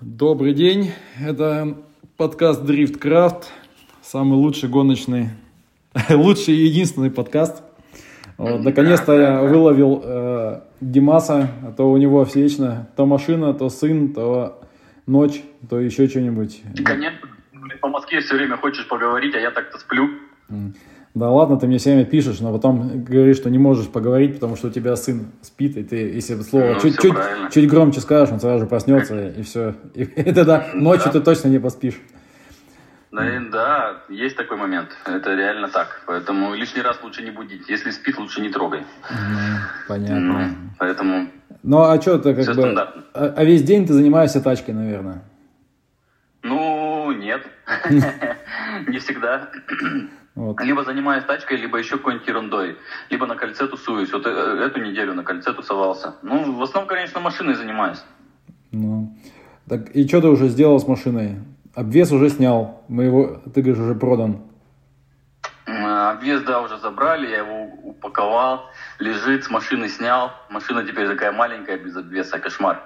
Добрый день, это подкаст Craft, самый лучший гоночный, лучший и единственный подкаст. Вот, наконец-то я выловил э, Димаса, а то у него все вечно то машина, то сын, то ночь, то еще что-нибудь. Конечно, по Москве все время хочешь поговорить, а я так-то сплю. Да ладно, ты мне все время пишешь, но потом говоришь, что не можешь поговорить, потому что у тебя сын спит, и ты, если слово Ну, чуть, всё чуть, громче скажешь, он сразу же проснется, и все. И, тогда ночью ты точно не поспишь. Да, и- да, есть такой момент. Это реально так. Поэтому лишний раз лучше не будить. Если спит, лучше не трогай. Ну, понятно. Ну, поэтому Ну, а что ты как бы... стандартно. А, а весь день ты занимаешься тачкой, наверное? Ну, нет. Не всегда. Вот. Либо занимаюсь тачкой, либо еще какой-нибудь ерундой. Либо на кольце тусуюсь. Вот э, эту неделю на кольце тусовался. Ну, в основном, конечно, машиной занимаюсь. Ну. Так, и что ты уже сделал с машиной? Обвес уже снял. Мы его, ты говоришь, уже продан. М, Обвес, да, уже забрали, я его упаковал, лежит, с машины снял. Машина теперь такая маленькая, без обвеса, кошмар.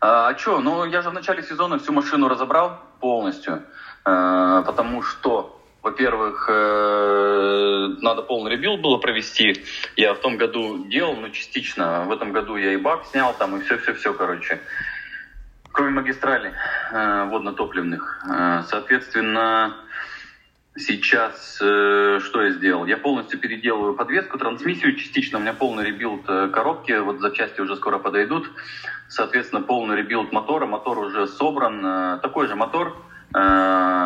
А, что, ну я же в начале сезона всю машину разобрал полностью, э, потому что, во-первых, э, надо полный rebuild было провести. Я в том году делал, но частично. В этом году я и бак снял там, и все-все-все, короче. Кроме магистралей э, водно-топливных. Э, соответственно, Сейчас что я сделал? Я полностью переделываю подвеску, трансмиссию частично. У меня полный rebuild коробки, вот запчасти уже скоро подойдут. Соответственно, полный rebuild мотора. Мотор уже собран. такой же мотор,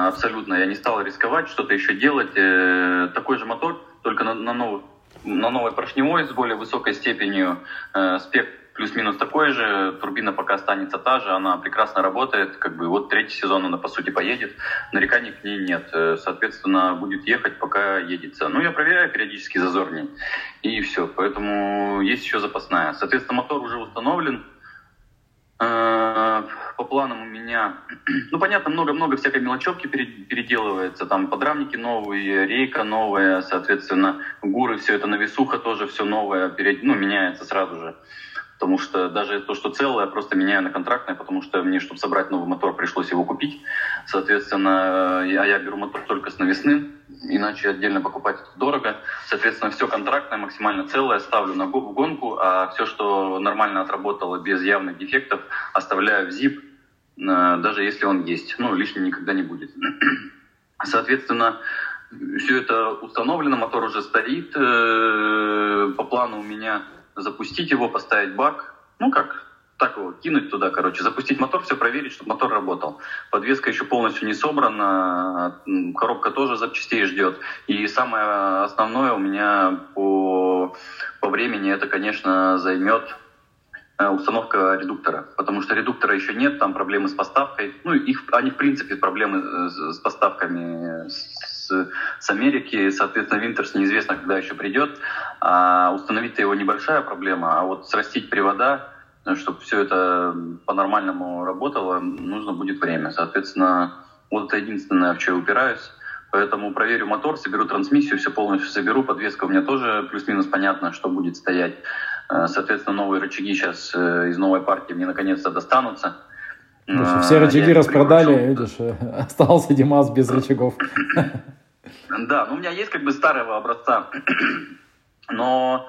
абсолютно. Я не стал рисковать, что-то еще делать. Э, такой же мотор, только на, на, новый- на новой поршневой с более высокой степенью. Э, спек плюс-минус такой же. Турбина пока останется та же. Она прекрасно работает. Как бы вот третий сезон она, по сути, поедет нареканий к ней нет. Э, Соответственно, будет ехать, пока едется. Ну, я проверяю периодически зазорней. И все. Поэтому есть еще запасная. Соответственно, мотор уже установлен. Э, По планам у меня, ну, понятно, много-много всякой мелочевки пере- переделывается. Там подрамники новые, рейка новая, соответственно, гуры, все это навесуха тоже все новое, пере- ну, меняется сразу же. Потому что даже то, что целое, просто меняю на контрактное, потому что мне, чтобы собрать новый мотор, пришлось его купить. Соответственно, я, я беру мотор только с навесным, иначе отдельно покупать это дорого. Соответственно, все контрактное, максимально целое ставлю на гонку, а все, что нормально отработало без явных дефектов, оставляю в ZIP, э, даже если он есть. Ну, лишним никогда не будет. Соответственно, все это установлено, мотор уже стоит. э, По плану у меня запустить его, поставить бак. Ну как, так его кинуть туда, короче, запустить мотор, все проверить, чтобы мотор работал. Подвеска еще полностью не собрана, коробка тоже запчастей ждет. И самое основное у меня по, по времени это, конечно, займет э, установка редуктора, потому что редуктора еще нет, там проблемы с поставкой. Ну, их, они, в принципе, проблемы э, с, с поставками с, с Америки, соответственно, Винтерс неизвестно, когда еще придет. А установить-то его небольшая проблема, а вот срастить привода, чтобы все это по-нормальному работало, нужно будет время. Соответственно, вот это единственное, в что я упираюсь. Поэтому проверю мотор, соберу трансмиссию, все полностью соберу. Подвеска у меня тоже плюс-минус понятно, что будет стоять. Э, Соответственно, новые рычаги сейчас э, из новой партии мне наконец-то достанутся. Слушай, Э, все я рычаги их распродали, прикручу. видишь, остался Димас без рычагов. Да, ну у меня есть как бы старого образца, но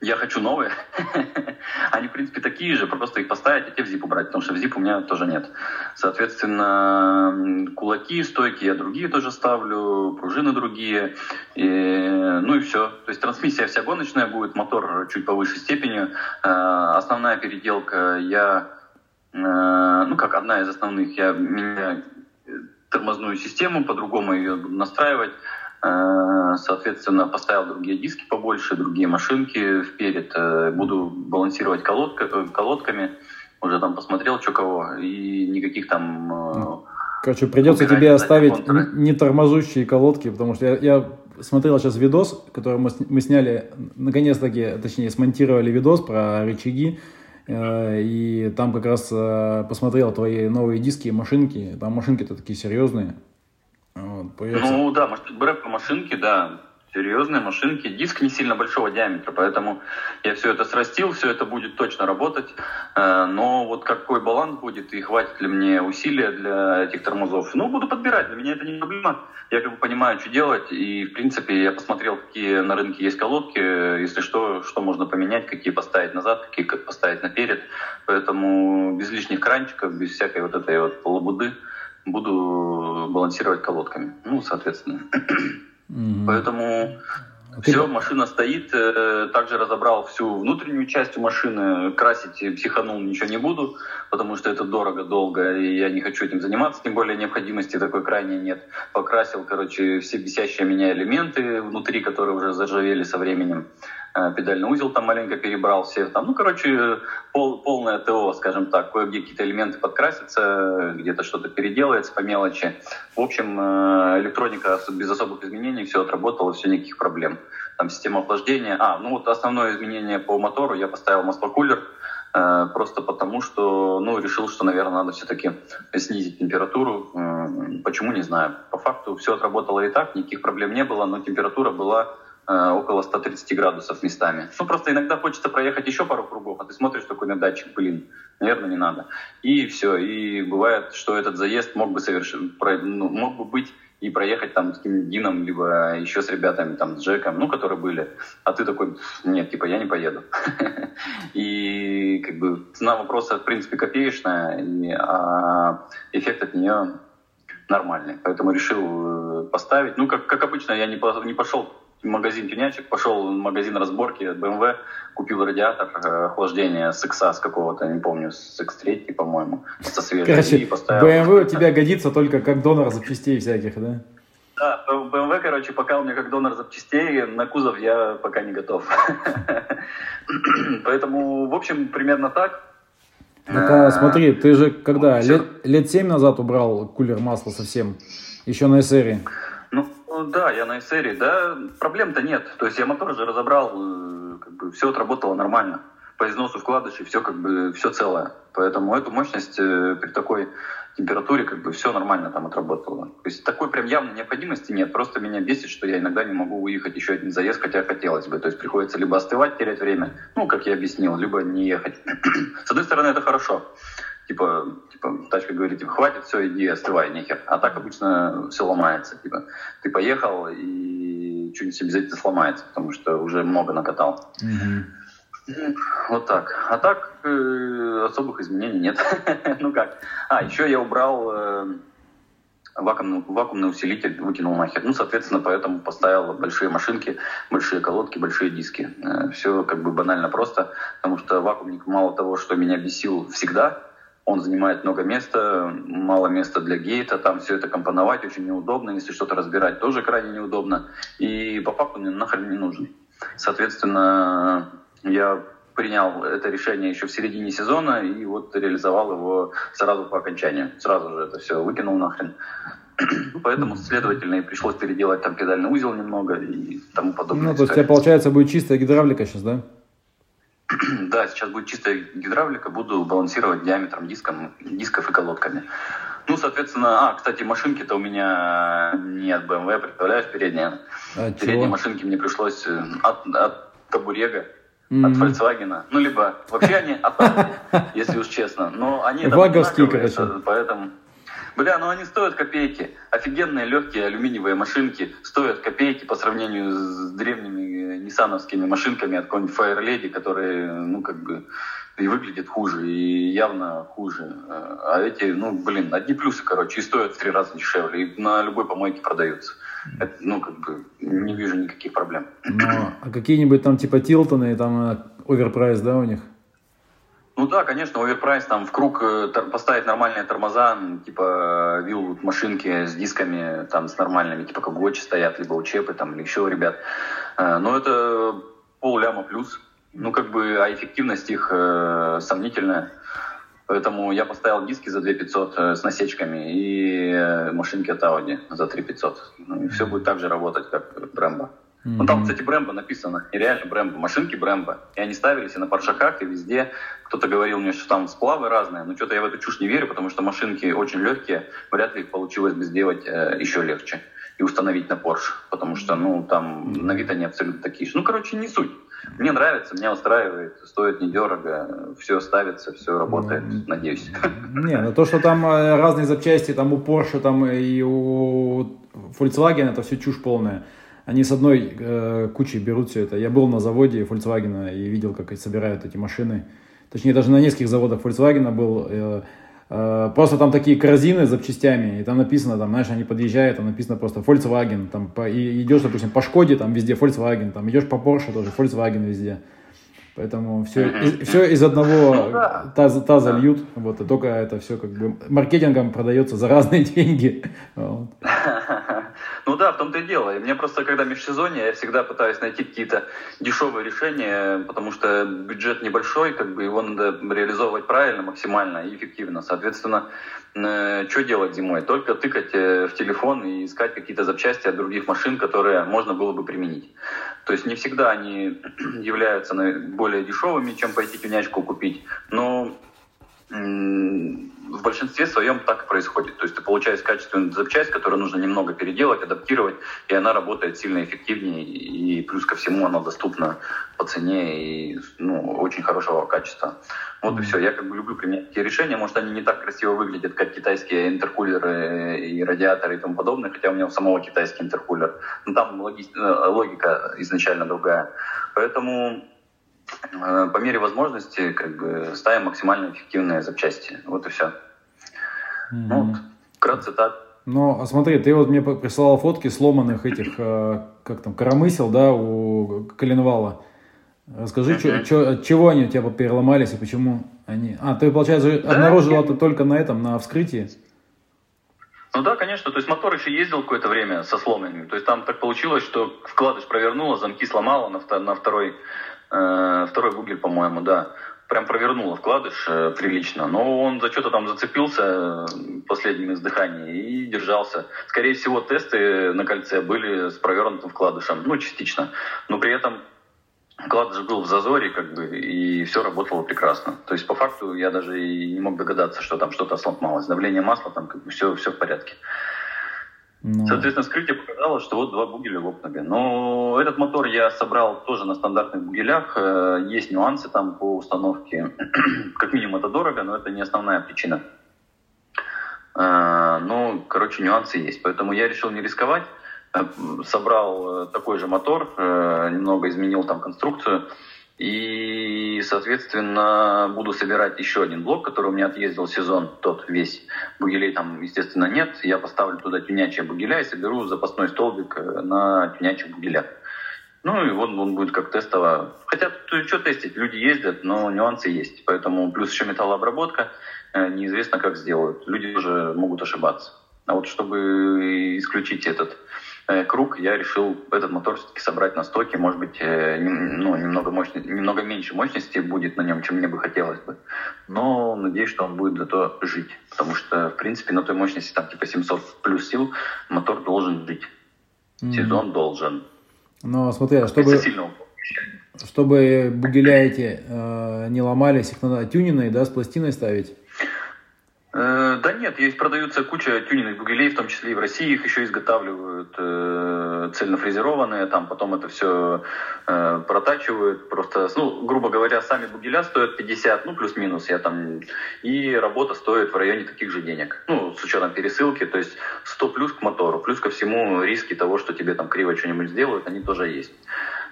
я хочу новые. Они, в принципе, такие же, просто их поставить и те в ZIP убрать, потому что в ZIP у меня тоже нет. Соответственно, кулаки, стойки я другие тоже ставлю, пружины другие. И, ну и все. То есть трансмиссия вся гоночная будет, мотор чуть повыше степенью. Э, Основная переделка я, э, ну как одна из основных, я меняю тормозную систему, по-другому ее буду настраивать. Э, Соответственно, поставил другие диски побольше, другие машинки вперед. Э, Буду балансировать колодка, э, колодками. Уже там посмотрел, что кого. И никаких там... Короче, придется Убирать тебе оставить контуры. не тормозущие колодки, потому что я, я смотрел сейчас видос, который мы, мы сняли, наконец-таки, точнее, смонтировали видос про рычаги, и там как раз посмотрел твои новые диски и машинки, там машинки-то такие серьезные. Вот, придется- Ну да, по машинке, да. серьезные машинки. Диск не сильно большого диаметра, поэтому я все это срастил, все это будет точно работать. Э, но вот какой баланс будет и хватит ли мне усилия для этих тормозов? Ну, буду подбирать, для меня это не проблема. Я как бы понимаю, что делать, и в принципе я посмотрел, какие на рынке есть колодки, если что, что можно поменять, какие поставить назад, какие поставить наперед. Поэтому без лишних кранчиков, без всякой вот этой вот полубуды буду балансировать колодками. Ну, соответственно. Mm-hmm. Поэтому ты... все, машина стоит. Э, также разобрал всю внутреннюю часть машины. Красить психанул ничего не буду, потому что это дорого, долго, и я не хочу этим заниматься. Тем более необходимости такой крайней нет. Покрасил, короче, все бесящие меня элементы внутри, которые уже заржавели со временем. Э, педальный узел там маленько перебрал все. Там, ну, короче, пол, полное ТО, скажем так. Кое-где какие-то элементы подкрасятся, где-то что-то переделается по мелочи. В общем, э, электроника без особых изменений, все отработало, все никаких проблем. Там система охлаждения. А, ну вот основное изменение по мотору, я поставил маслокулер, э, просто потому что, ну, решил, что, наверное, надо все-таки снизить температуру. Почему, не знаю. По факту все отработало и так, никаких проблем не было, но температура была около 130 градусов местами. Ну, просто иногда хочется проехать еще пару кругов, а ты смотришь такой на датчик, блин, наверное, не надо. И все. И бывает, что этот заезд мог бы совершить, ну, мог бы быть и проехать там с каким-нибудь либо еще с ребятами, там, с Джеком, ну, которые были. А ты такой, нет, типа, я не поеду. И, как бы, цена вопроса, в принципе, копеечная, а эффект от нее нормальный. Поэтому решил э, поставить. Ну, как, как обычно, я не, не пошел магазин тюнячек, пошел в магазин разборки BMW, купил радиатор э, охлаждения с X с какого-то, не помню, с X3, по-моему, со свежей. Короче, и поставил. BMW у тебя годится только как донор запчастей всяких, да? Да, BMW, короче, пока у меня как донор запчастей, на кузов я пока не готов. Поэтому, в общем, примерно так. Ну-ка, смотри, ты же когда, лет, лет 7 назад убрал кулер масла совсем, еще на SR. Ну, да, я на SR. Да, проблем-то нет. То есть я мотор же разобрал, э, как бы все отработало нормально. По износу вкладышей все как бы все целое. Поэтому эту мощность э, при такой температуре как бы все нормально там отработало. То есть такой прям явной необходимости нет. Просто меня бесит, что я иногда не могу выехать еще один заезд, хотя хотелось бы. То есть приходится либо остывать, терять время, ну, как я объяснил, либо не ехать. С одной стороны, это хорошо типа, типа, тачка говорит, типа, хватит, все, иди, остывай, нехер. А так обычно все ломается, типа, ты поехал, и что-нибудь обязательно сломается, потому что уже много накатал. Mm-hmm. Вот так. А так э, особых изменений нет. ну как? А, еще я убрал э, вакуумный, вакуумный усилитель, выкинул нахер. Ну, соответственно, поэтому поставил большие машинки, большие колодки, большие диски. Э, все как бы банально просто, потому что вакуумник мало того, что меня бесил всегда, он занимает много места, мало места для гейта, там все это компоновать очень неудобно, если что-то разбирать тоже крайне неудобно, и по факту мне нахрен не нужен. Соответственно, я принял это решение еще в середине сезона и вот реализовал его сразу по окончанию. Сразу же это все выкинул нахрен. Поэтому, следовательно, и пришлось переделать там педальный узел немного и тому подобное. Ну, то есть у тебя, получается, будет чистая гидравлика сейчас, да? Да, сейчас будет чистая гидравлика, буду балансировать диаметром диском, дисков и колодками. Ну, соответственно, а, кстати, машинки-то у меня не от BMW, представляешь, передние. А передние чего? машинки мне пришлось э, от, от Табурега, mm-hmm. от Volkswagen. Ну, либо вообще они от если уж честно. Но они Ваговские, короче. Поэтому... Бля, ну они стоят копейки. Офигенные легкие алюминиевые машинки стоят копейки по сравнению с древними ниссановскими машинками от какой-нибудь Fire Lady, которые, ну, как бы, и выглядят хуже, и явно хуже. А эти, ну, блин, одни плюсы, короче, и стоят в три раза дешевле, и на любой помойке продаются. Это, ну, как бы, не вижу никаких проблем. Ну, а какие-нибудь там типа Тилтоны, там оверпрайс, да, у них? Ну да, конечно, оверпрайс там в круг э, поставить нормальные тормоза, типа вил машинки с дисками, там с нормальными, типа как Гочи стоят, либо учепы там, или еще ребят. Э, но это пол ляма плюс. Ну как бы, а эффективность их э, сомнительная. Поэтому я поставил диски за 2500 э, с насечками и э, машинки от Audi за 3500. Ну, и все будет так же работать, как Brembo. Mm-hmm. Ну, там, кстати, Брэмбо написано, нереально Брэмбо, машинки Брэмбо. И они ставились и на паршаках, и везде. Кто-то говорил мне, что там сплавы разные, но что-то я в эту чушь не верю, потому что машинки очень легкие, вряд ли их получилось бы сделать э, еще легче. и установить на Porsche, потому что, ну, там на вид они абсолютно такие же. Ну, короче, не суть. Мне нравится, меня устраивает, стоит недорого, все ставится, все работает, ну, надеюсь. Не, ну то, что там э, разные запчасти, там у Porsche там и у Volkswagen, это все чушь полная. Они с одной э, кучей берут все это. Я был на заводе Volkswagen и видел, как собирают эти машины. Точнее, даже на нескольких заводах Volkswagen был. Э, э, просто там такие корзины с запчастями, и там написано, там, знаешь, они подъезжают, там написано просто Volkswagen, там, по, и идешь, допустим, по Шкоде, там везде Volkswagen, там идешь по Porsche тоже Volkswagen везде. Поэтому все, из, все из одного ну, таза, таза да. льют, вот, и только это все как бы маркетингом продается за разные деньги. Вот. Ну да, в том-то и дело. И мне просто, когда межсезонье, я всегда пытаюсь найти какие-то дешевые решения, потому что бюджет небольшой, как бы его надо реализовывать правильно, максимально и эффективно. Соответственно, э, что делать зимой? Только тыкать э, в телефон и искать какие-то запчасти от других машин, которые можно было бы применить. То есть не всегда они являются более дешевыми, чем пойти тюнячку купить, но в большинстве своем так и происходит. То есть ты получаешь качественную запчасть, которую нужно немного переделать, адаптировать, и она работает сильно эффективнее, и плюс ко всему она доступна по цене и ну, очень хорошего качества. Вот mm-hmm. и все. Я как бы люблю применять эти решения. Может, они не так красиво выглядят, как китайские интеркулеры и радиаторы и тому подобное, хотя у меня у самого китайский интеркулер. Но там логи... Э, логика изначально другая. Поэтому по мере возможности как бы ставим максимально эффективные запчасти. Вот и все. Mm-hmm. Ну, вот, вкратце так. Ну, а смотри, ты вот мне присылал фотки сломанных этих, э, как там, коромысел, да, у коленвала. Расскажи, mm-hmm. чё, чё, чего они у тебя переломались и почему они... А, ты, получается, да, обнаружил это только на этом, на вскрытии? Ну да, конечно. То есть мотор еще ездил какое-то время со сломанными. То есть там так получилось, что вкладыш провернуло, замки сломало на, на второй Э, второй бугель, по-моему, да. Прям провернуло вкладыш э, прилично. Но он за что-то там зацепился э, последним издыханием и держался. Скорее всего, тесты на кольце были с провернутым вкладышем. Ну, частично. Но при этом вкладыш был в зазоре, как бы, и все работало прекрасно. То есть, по факту, я даже и не мог догадаться, что там что-то сломалось. Давление масла, там, как бы, все, все в порядке. Ну... Соответственно, вскрытие показало, что вот два бугеля лопнули. Но этот мотор я собрал тоже на стандартных бугелях. Э, есть нюансы там по установке. как минимум это дорого, но это не основная причина. Э, ну, короче, нюансы есть. Поэтому я решил не рисковать. Э, собрал такой же мотор, немного изменил там конструкцию. И, соответственно, буду собирать еще один блок, который у меня отъездил сезон, тот весь. Бугелей там, естественно, нет. Я поставлю туда тюнячие бугеля и соберу запасной столбик э, на тюнячих бугелях. Ну и вот он будет как тестово. Хотя тут что тестить, люди ездят, но нюансы есть. Поэтому плюс еще металлообработка, э, неизвестно как сделают. Люди уже могут ошибаться. А вот чтобы исключить этот круг, я решил этот мотор все-таки собрать на стоке. Может быть, э, ну, немного, мощности, немного меньше мощности будет на нем, чем мне бы хотелось бы. Но надеюсь, что он будет зато жить. Потому что, в принципе, на той мощности, там типа 700 плюс сил, мотор должен жить. Mm-hmm. Сезон должен. Но смотри, а чтобы, чтобы бугеля эти э, не ломались, их надо тюниной, да, с пластиной ставить? Э, да нет, есть продаются куча тюнинных бугелей, в том числе и в России их еще изготавливают э, цельнофрезерованные, там потом это все э, протачивают, просто, ну, грубо говоря, сами бугеля стоят 50, ну, плюс-минус, я там, и работа стоит в районе таких же денег, ну, с учетом пересылки, то есть 100 плюс к мотору, плюс ко всему риски того, что тебе там криво что-нибудь сделают, они тоже есть.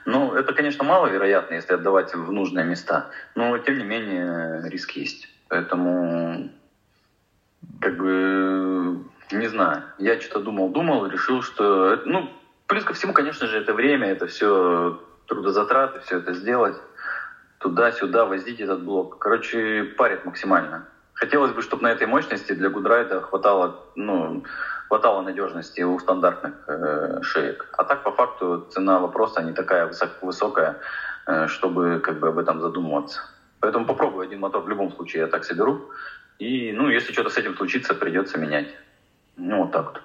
Ну, это, конечно, маловероятно, если отдавать в нужные места, но, тем не менее, риск есть. Поэтому как бы, не знаю, я что-то думал, думал, решил, что, ну, плюс ко всему, конечно же, это время, это все трудозатраты, все это сделать, туда-сюда возить этот блок. Короче, парит максимально. Хотелось бы, чтобы на этой мощности для гудрайда хватало, ну, хватало надежности у стандартных э, шеек. А так, по факту, цена вопроса не такая высок, высокая, э, чтобы как бы об этом задумываться. Поэтому попробую один мотор в любом случае я так соберу. И, ну, если что-то с этим случится, придется менять. Ну, вот так вот.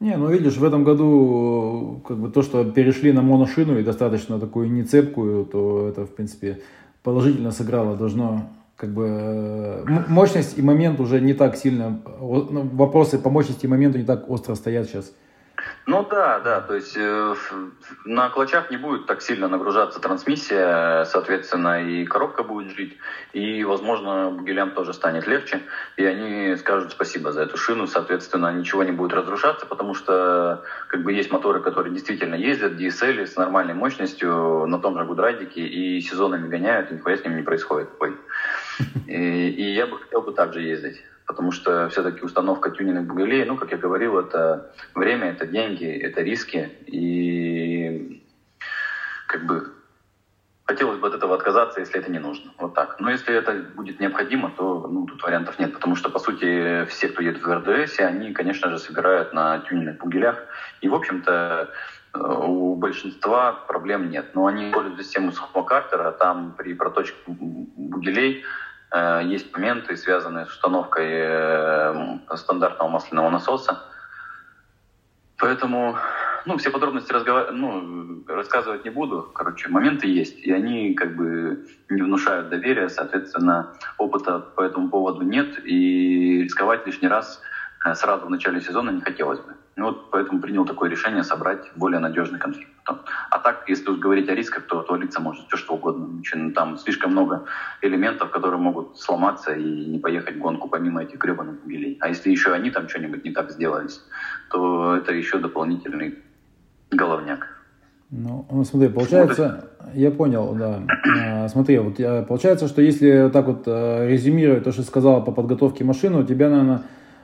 Не, ну видишь, в этом году как бы то, что перешли на моношину и достаточно такую нецепкую, то это, в принципе, положительно сыграло. Должно как бы э, мощность и момент уже не так сильно, ну, вопросы по мощности и моменту не так остро стоят сейчас. Ну да, да, то есть э, на клатчах не будет так сильно нагружаться трансмиссия, соответственно, и коробка будет жить, и, возможно, бугелям тоже станет легче, и они скажут спасибо за эту шину, соответственно, ничего не будет разрушаться, потому что как бы есть моторы, которые действительно ездят, DSL с нормальной мощностью на том же гудрайдике и сезонами гоняют, и нихуя с ним не происходит. Ой. И, и я бы хотел бы также ездить потому что все-таки установка тюнинг бугелей, ну, как я говорил, это время, это деньги, это риски, и как бы хотелось бы от этого отказаться, если это не нужно. Вот так. Но если это будет необходимо, то ну, тут вариантов нет, потому что, по сути, все, кто едет в РДС, они, конечно же, собирают на тюнинг бугелях, и, в общем-то, у большинства проблем нет. Но они используют систему сухого картера, там при проточке бугелей Э, есть моменты, связанные с установкой э, стандартного масляного насоса. Поэтому ну, все подробности разговар... ну, рассказывать не буду. Короче, моменты есть, и они как бы не внушают доверия, соответственно, опыта по этому поводу нет, и рисковать лишний раз э, сразу в начале сезона не хотелось бы. Ну, вот поэтому принял такое решение собрать более надежный конфиг. А так, если говорить о рисках, то отвалиться может все что угодно. Ну, там слишком много элементов, которые могут сломаться и не поехать в гонку помимо этих гребаных гелей. А если еще они там что-нибудь не так сделались, то это еще дополнительный головняк. Ну, ну смотри, получается, вот я понял, да. А, смотри, вот получается, что если так вот а, резюмировать то, что сказала по подготовке машины, у тебя, наверное,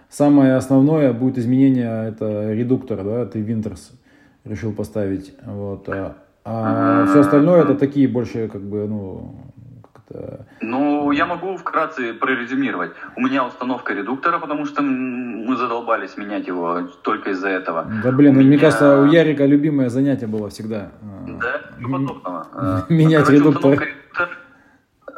самое основное будет изменение это редуктор, да, ты Винтерс решил поставить. Вот. А, а все остальное это такие больше как бы, ну, как-то... Ну, я могу вкратце прорезюмировать. У меня установка редуктора, потому что мы задолбались менять его только из-за этого. Да блин, ну, меня... мне кажется, у Ярика любимое занятие было всегда. Да, подобного. Менять редуктор.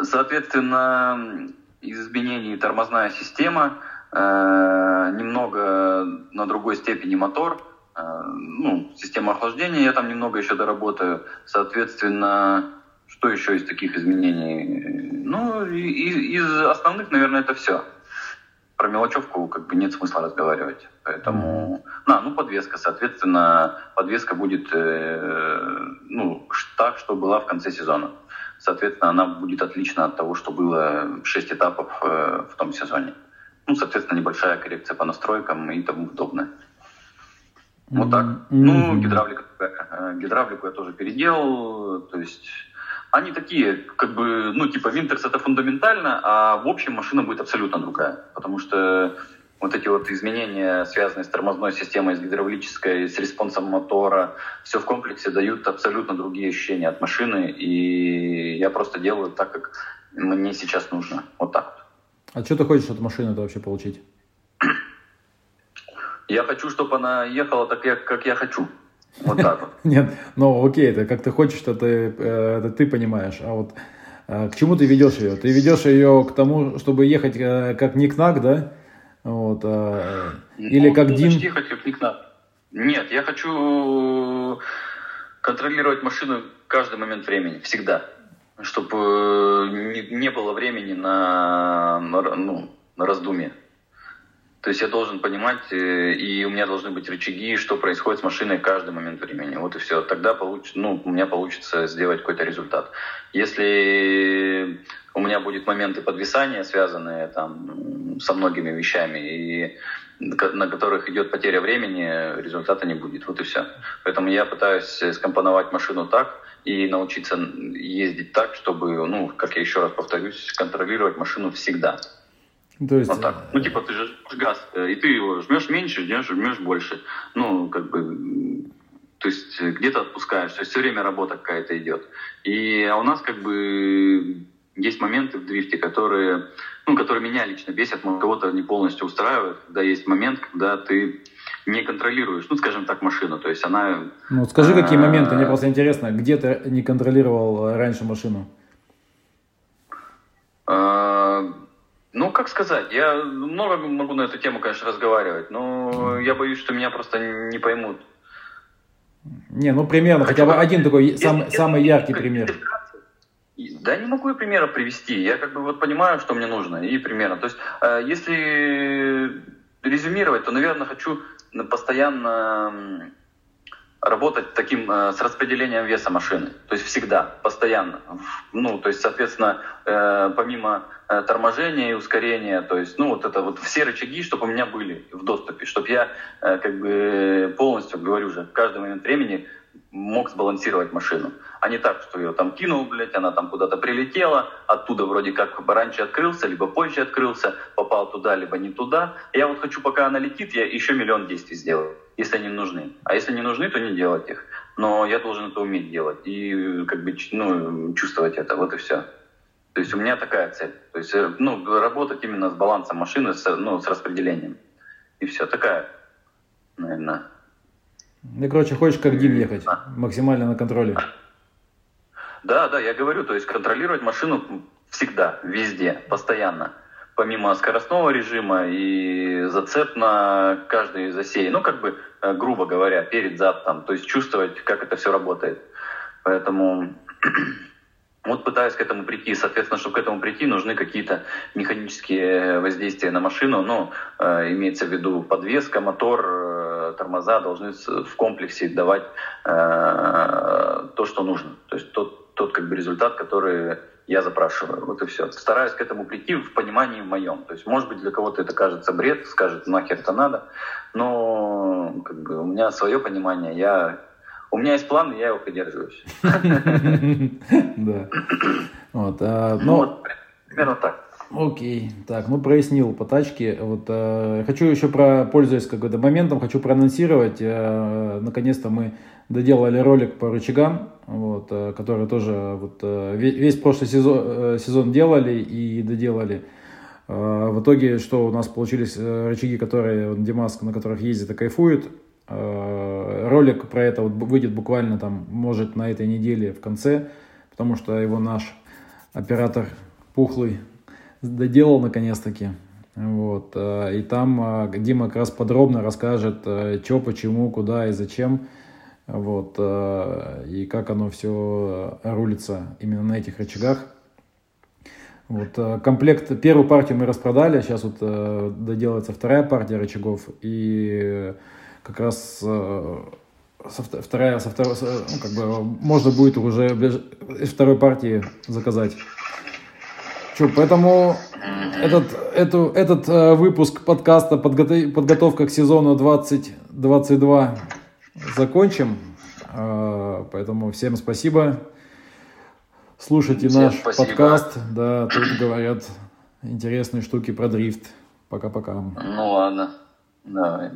Соответственно, из изменений тормозная система, э, немного на другой степени мотор, Э, ну, система охлаждения, я там немного еще доработаю. Соответственно, что еще из таких изменений? Ну, из, из основных, наверное, это все. Про мелочевку как бы нет смысла разговаривать. Поэтому, на, ну, подвеска, соответственно, подвеска будет, э, ну, так, что была в конце сезона. Соответственно, она будет отлична от того, что было 6 этапов э, в том сезоне. Ну, соответственно, небольшая коррекция по настройкам и тому подобное. Вот так. Mm-hmm. Ну, гидравлика, э, гидравлику я тоже переделал, то есть они такие, как бы, ну, типа, Винтерс это фундаментально, а в общем машина будет абсолютно другая, потому что вот эти вот изменения, связанные с тормозной системой, с гидравлической, с респонсом мотора, все в комплексе дают абсолютно другие ощущения от машины, и я просто делаю так, как мне сейчас нужно. Вот так. А что ты хочешь от машины это вообще получить? Я хочу, чтобы она ехала так, как я хочу. Вот так вот. Нет, ну окей, это как ты хочешь, это ты, э, это ты понимаешь. А вот э, к чему ты ведешь ее? Ты ведешь ее к тому, чтобы ехать э, как Никнак, да? Вот, а, или ну, как Дин? ехать как Никнак. Нет, я хочу контролировать машину каждый момент времени, всегда. Чтобы не, не было времени на, на, ну, на раздумье. То есть я должен понимать, э, и у меня должны быть рычаги, что происходит с машиной каждый момент времени. Вот и все. Тогда получ... ну, у меня получится сделать какой-то результат. Если у меня будут моменты подвисания, связанные там, со многими вещами, и на которых идет потеря времени, результата не будет. Вот и все. Поэтому я пытаюсь скомпоновать машину так и научиться ездить так, чтобы, ну, как я еще раз повторюсь, контролировать машину всегда. То есть... Вот так. Ну, типа, ты же газ, э, и ты его жмешь меньше, жмешь, жмешь больше. Ну, как бы, то есть где-то отпускаешь, то есть все время работа какая-то идет. И а у нас как бы есть моменты в дрифте, которые, ну, которые меня лично бесят, кого-то не полностью устраивают, когда есть момент, когда ты не контролируешь, ну, скажем так, машину, то есть она... Ну, скажи, какие моменты, мне просто интересно, где ты не контролировал раньше машину? Ну, как сказать, я много могу на эту тему, конечно, разговаривать, но я боюсь, что меня просто не поймут. Не, ну примерно, хотя бы один такой сам, самый яркий пример. Да, не могу я примера привести. Я как бы вот понимаю, что мне нужно, и примерно. То есть, э, если резюмировать, то, наверное, хочу постоянно работать таким э, с распределением веса машины. То есть всегда, постоянно. Ну, то есть, соответственно, э, помимо э, торможения и ускорения, то есть, ну, вот это вот все рычаги, чтобы у меня были в доступе, чтобы я как бы полностью, говорю уже, в каждый момент времени мог сбалансировать машину. А не так, что ее там кинул, блядь, она там куда-то прилетела, оттуда вроде как раньше открылся, либо позже открылся, попал туда, либо не туда. Я вот хочу, пока она летит, я еще миллион действий сделаю, если они нужны. А если не нужны, то не делать их. Но я должен это уметь делать и как бы ну, чувствовать это, вот и все. То есть у меня такая цель. То есть э, ну, работать именно с балансом машины, с, ну, с распределением. И все, такая, наверное, ну, короче, хочешь как Дим ехать, максимально на контроле. Да, да, я говорю, то есть контролировать машину всегда, везде, постоянно. Помимо скоростного режима и зацеп на каждый засей. Ну, как бы, э, грубо говоря, перед зад там. То есть чувствовать, как это все работает. Поэтому вот пытаюсь к этому прийти. Соответственно, чтобы к этому прийти, нужны какие-то механические воздействия на машину. Ну, э, имеется в виду подвеска, мотор, э, тормоза должны в комплексе давать э, то, что нужно. То есть тот, тот как бы результат, который я запрашиваю. Вот и все. Стараюсь к этому прийти в понимании моем. То есть, может быть, для кого-то это кажется бред, скажет, нахер это надо. Но как бы, у меня свое понимание. Я у меня есть план, и я его придерживаюсь. Да. Вот, а, ну, примерно так. Окей, так, ну прояснил по тачке. Вот э, хочу еще про, пользуясь какой-то моментом, хочу проанонсировать. Э, наконец-то мы доделали ролик по рычагам, вот, э, который тоже вот, э, весь прошлый сезон, э, сезон делали и доделали. Э, в итоге, что у нас получились э, рычаги, которые Димас, на которых ездит и кайфует. Э, ролик про это вот выйдет буквально там, может, на этой неделе в конце, потому что его наш оператор Пухлый доделал наконец-таки. Вот. Э, и там э, Дима как раз подробно расскажет, что, почему, куда и зачем. Вот. И как оно все рулится именно на этих рычагах. Вот, комплект, первую партию мы распродали, сейчас вот доделается вторая партия рычагов. И как раз э, со, вторая, со второй, ну, как бы можно будет уже из второй партии заказать. Че, поэтому этот, эту, этот э, выпуск подкаста подготов, подготовка к сезону 2022 закончим. Э, поэтому всем спасибо. Слушайте всем наш спасибо. подкаст. Да, тут говорят интересные штуки про дрифт. Пока-пока. Ну ладно. Давай.